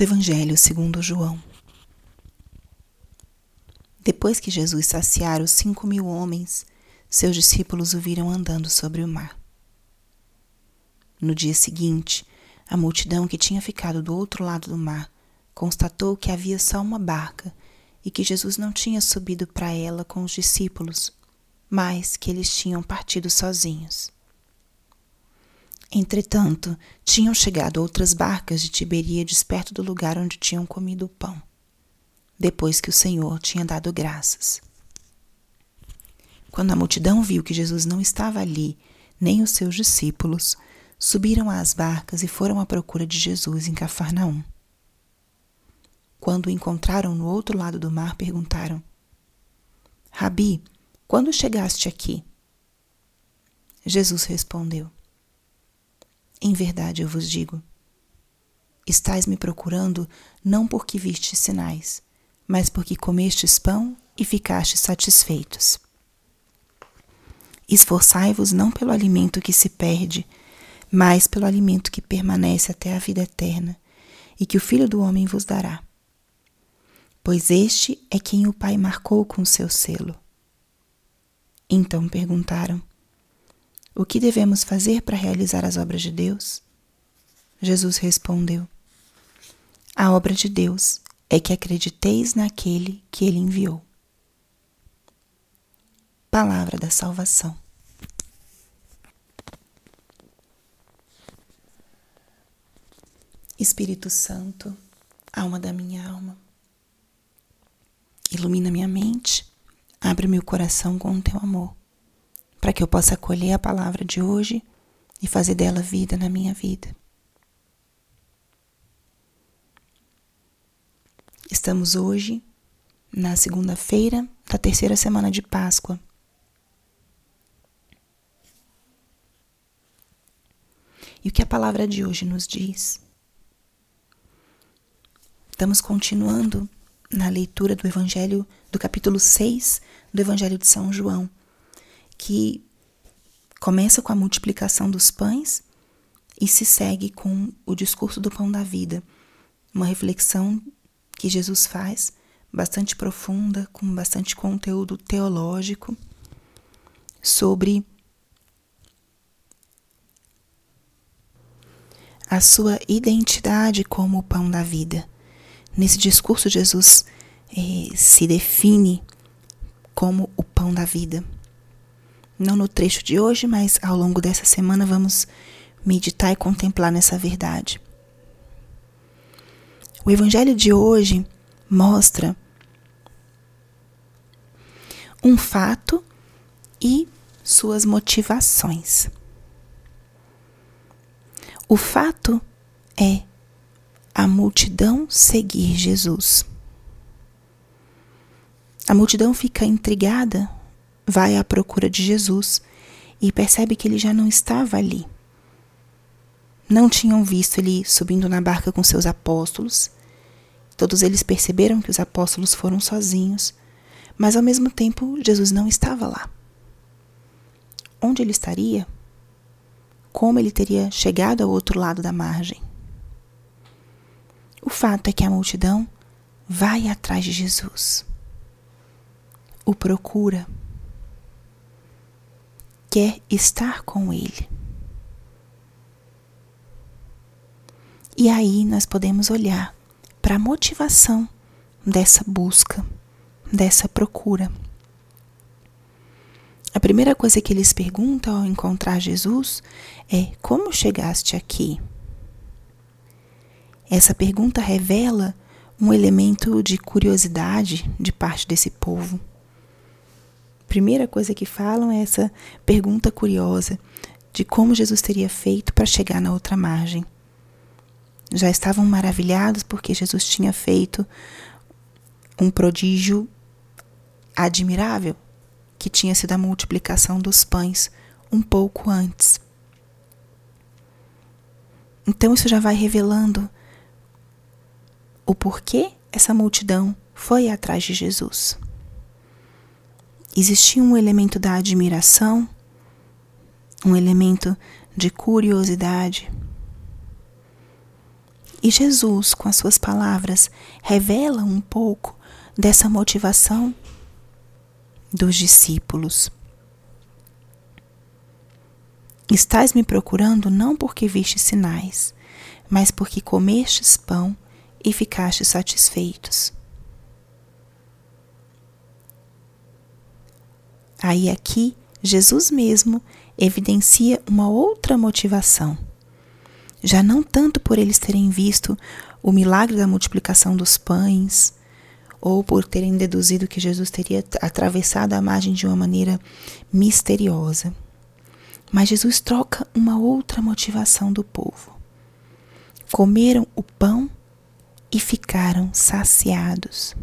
do Evangelho segundo João. Depois que Jesus saciara os cinco mil homens, seus discípulos o viram andando sobre o mar. No dia seguinte, a multidão que tinha ficado do outro lado do mar constatou que havia só uma barca e que Jesus não tinha subido para ela com os discípulos, mas que eles tinham partido sozinhos. Entretanto, tinham chegado outras barcas de Tiberíades perto do lugar onde tinham comido o pão, depois que o Senhor tinha dado graças. Quando a multidão viu que Jesus não estava ali, nem os seus discípulos, subiram às barcas e foram à procura de Jesus em Cafarnaum. Quando o encontraram no outro lado do mar, perguntaram: Rabi, quando chegaste aqui? Jesus respondeu: em verdade eu vos digo: estais me procurando não porque vistes sinais, mas porque comestes pão e ficastes satisfeitos. Esforçai-vos não pelo alimento que se perde, mas pelo alimento que permanece até a vida eterna, e que o Filho do Homem vos dará. Pois este é quem o Pai marcou com seu selo. Então perguntaram: o que devemos fazer para realizar as obras de Deus? Jesus respondeu: A obra de Deus é que acrediteis naquele que ele enviou. Palavra da Salvação. Espírito Santo, alma da minha alma, ilumina minha mente, abre meu coração com o teu amor para que eu possa acolher a palavra de hoje e fazer dela vida na minha vida. Estamos hoje na segunda-feira da terceira semana de Páscoa. E o que a palavra de hoje nos diz? Estamos continuando na leitura do Evangelho, do capítulo 6 do Evangelho de São João que começa com a multiplicação dos pães e se segue com o discurso do pão da vida, uma reflexão que Jesus faz bastante profunda, com bastante conteúdo teológico sobre a sua identidade como o pão da vida. Nesse discurso, Jesus eh, se define como o pão da vida. Não no trecho de hoje, mas ao longo dessa semana vamos meditar e contemplar nessa verdade. O Evangelho de hoje mostra um fato e suas motivações. O fato é a multidão seguir Jesus. A multidão fica intrigada vai à procura de Jesus e percebe que ele já não estava ali. Não tinham visto ele subindo na barca com seus apóstolos. Todos eles perceberam que os apóstolos foram sozinhos, mas ao mesmo tempo Jesus não estava lá. Onde ele estaria? Como ele teria chegado ao outro lado da margem? O fato é que a multidão vai atrás de Jesus, o procura quer estar com Ele. E aí nós podemos olhar para a motivação dessa busca, dessa procura. A primeira coisa que eles perguntam ao encontrar Jesus é: Como chegaste aqui? Essa pergunta revela um elemento de curiosidade de parte desse povo primeira coisa que falam é essa pergunta curiosa de como Jesus teria feito para chegar na outra margem. Já estavam maravilhados porque Jesus tinha feito um prodígio admirável, que tinha sido a multiplicação dos pães um pouco antes. Então isso já vai revelando o porquê essa multidão foi atrás de Jesus existia um elemento da admiração, um elemento de curiosidade. E Jesus, com as suas palavras, revela um pouco dessa motivação dos discípulos. Estás me procurando não porque viste sinais, mas porque comestes pão e ficastes satisfeitos. Aí aqui, Jesus mesmo evidencia uma outra motivação. Já não tanto por eles terem visto o milagre da multiplicação dos pães, ou por terem deduzido que Jesus teria atravessado a margem de uma maneira misteriosa. Mas Jesus troca uma outra motivação do povo. Comeram o pão e ficaram saciados.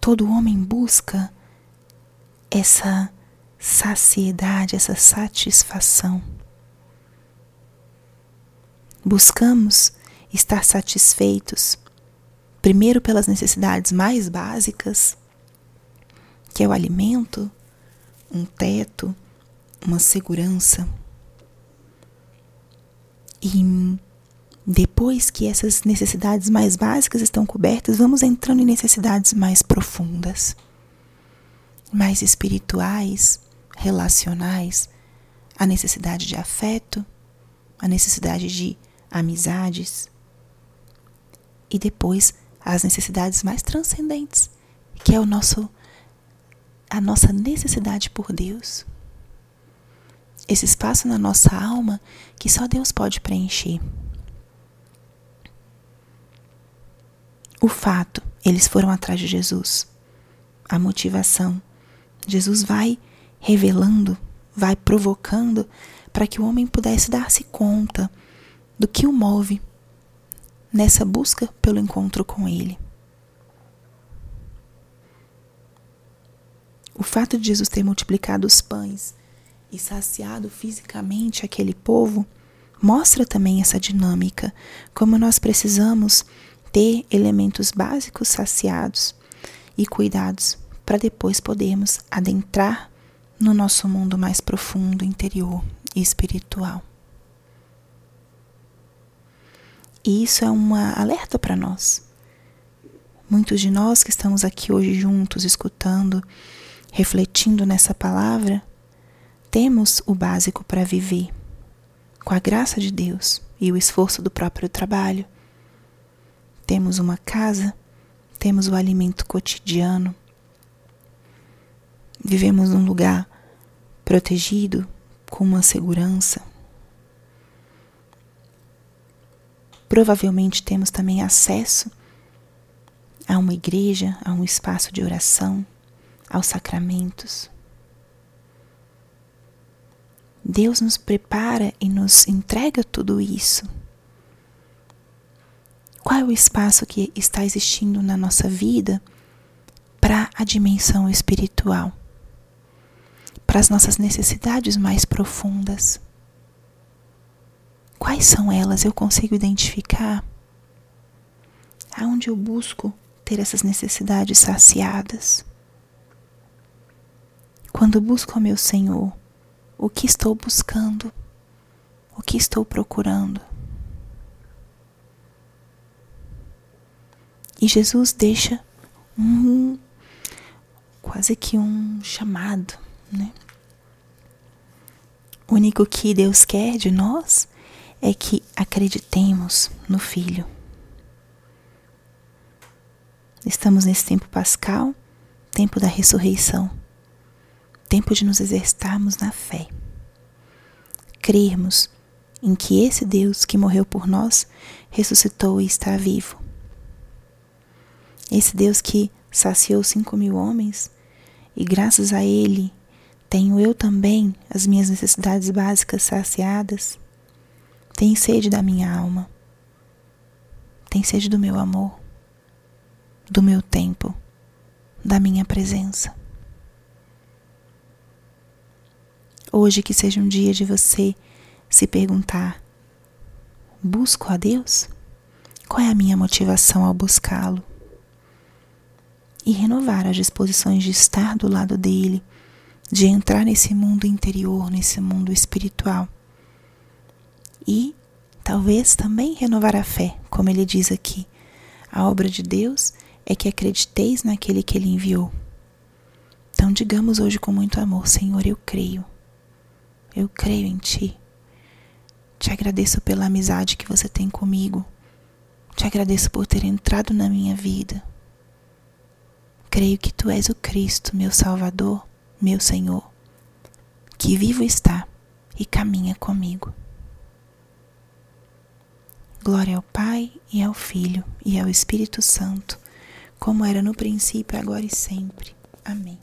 Todo homem busca essa saciedade, essa satisfação. Buscamos estar satisfeitos, primeiro pelas necessidades mais básicas, que é o alimento, um teto, uma segurança. E depois que essas necessidades mais básicas estão cobertas, vamos entrando em necessidades mais profundas, mais espirituais, relacionais, a necessidade de afeto, a necessidade de amizades e depois as necessidades mais transcendentes, que é o nosso a nossa necessidade por Deus. Esse espaço na nossa alma que só Deus pode preencher. O fato, eles foram atrás de Jesus. A motivação. Jesus vai revelando, vai provocando para que o homem pudesse dar-se conta do que o move nessa busca pelo encontro com Ele. O fato de Jesus ter multiplicado os pães e saciado fisicamente aquele povo mostra também essa dinâmica, como nós precisamos ter elementos básicos saciados e cuidados para depois podermos adentrar no nosso mundo mais profundo, interior e espiritual. E isso é uma alerta para nós. Muitos de nós que estamos aqui hoje juntos, escutando refletindo nessa palavra, temos o básico para viver, com a graça de Deus e o esforço do próprio trabalho. Temos uma casa, temos o alimento cotidiano, vivemos num lugar protegido, com uma segurança. Provavelmente temos também acesso a uma igreja, a um espaço de oração aos sacramentos. Deus nos prepara e nos entrega tudo isso. Qual é o espaço que está existindo na nossa vida para a dimensão espiritual? Para as nossas necessidades mais profundas? Quais são elas? Eu consigo identificar? Aonde eu busco ter essas necessidades saciadas? Quando busco ao meu Senhor, o que estou buscando? O que estou procurando? E Jesus deixa um quase que um chamado, né? O único que Deus quer de nós é que acreditemos no Filho. Estamos nesse tempo pascal, tempo da ressurreição tempo de nos exercitarmos na fé. Crermos em que esse Deus que morreu por nós ressuscitou e está vivo. Esse Deus que saciou cinco mil homens e graças a Ele tenho eu também as minhas necessidades básicas saciadas. Tem sede da minha alma. Tem sede do meu amor, do meu tempo, da minha presença. Hoje que seja um dia de você se perguntar: busco a Deus? Qual é a minha motivação ao buscá-lo? E renovar as disposições de estar do lado dele, de entrar nesse mundo interior, nesse mundo espiritual. E talvez também renovar a fé, como ele diz aqui. A obra de Deus é que acrediteis naquele que ele enviou. Então, digamos hoje com muito amor: Senhor, eu creio. Eu creio em Ti. Te agradeço pela amizade que você tem comigo. Te agradeço por ter entrado na minha vida. Creio que Tu és o Cristo, meu Salvador, meu Senhor, que vivo está e caminha comigo. Glória ao Pai e ao Filho e ao Espírito Santo, como era no princípio, agora e sempre. Amém.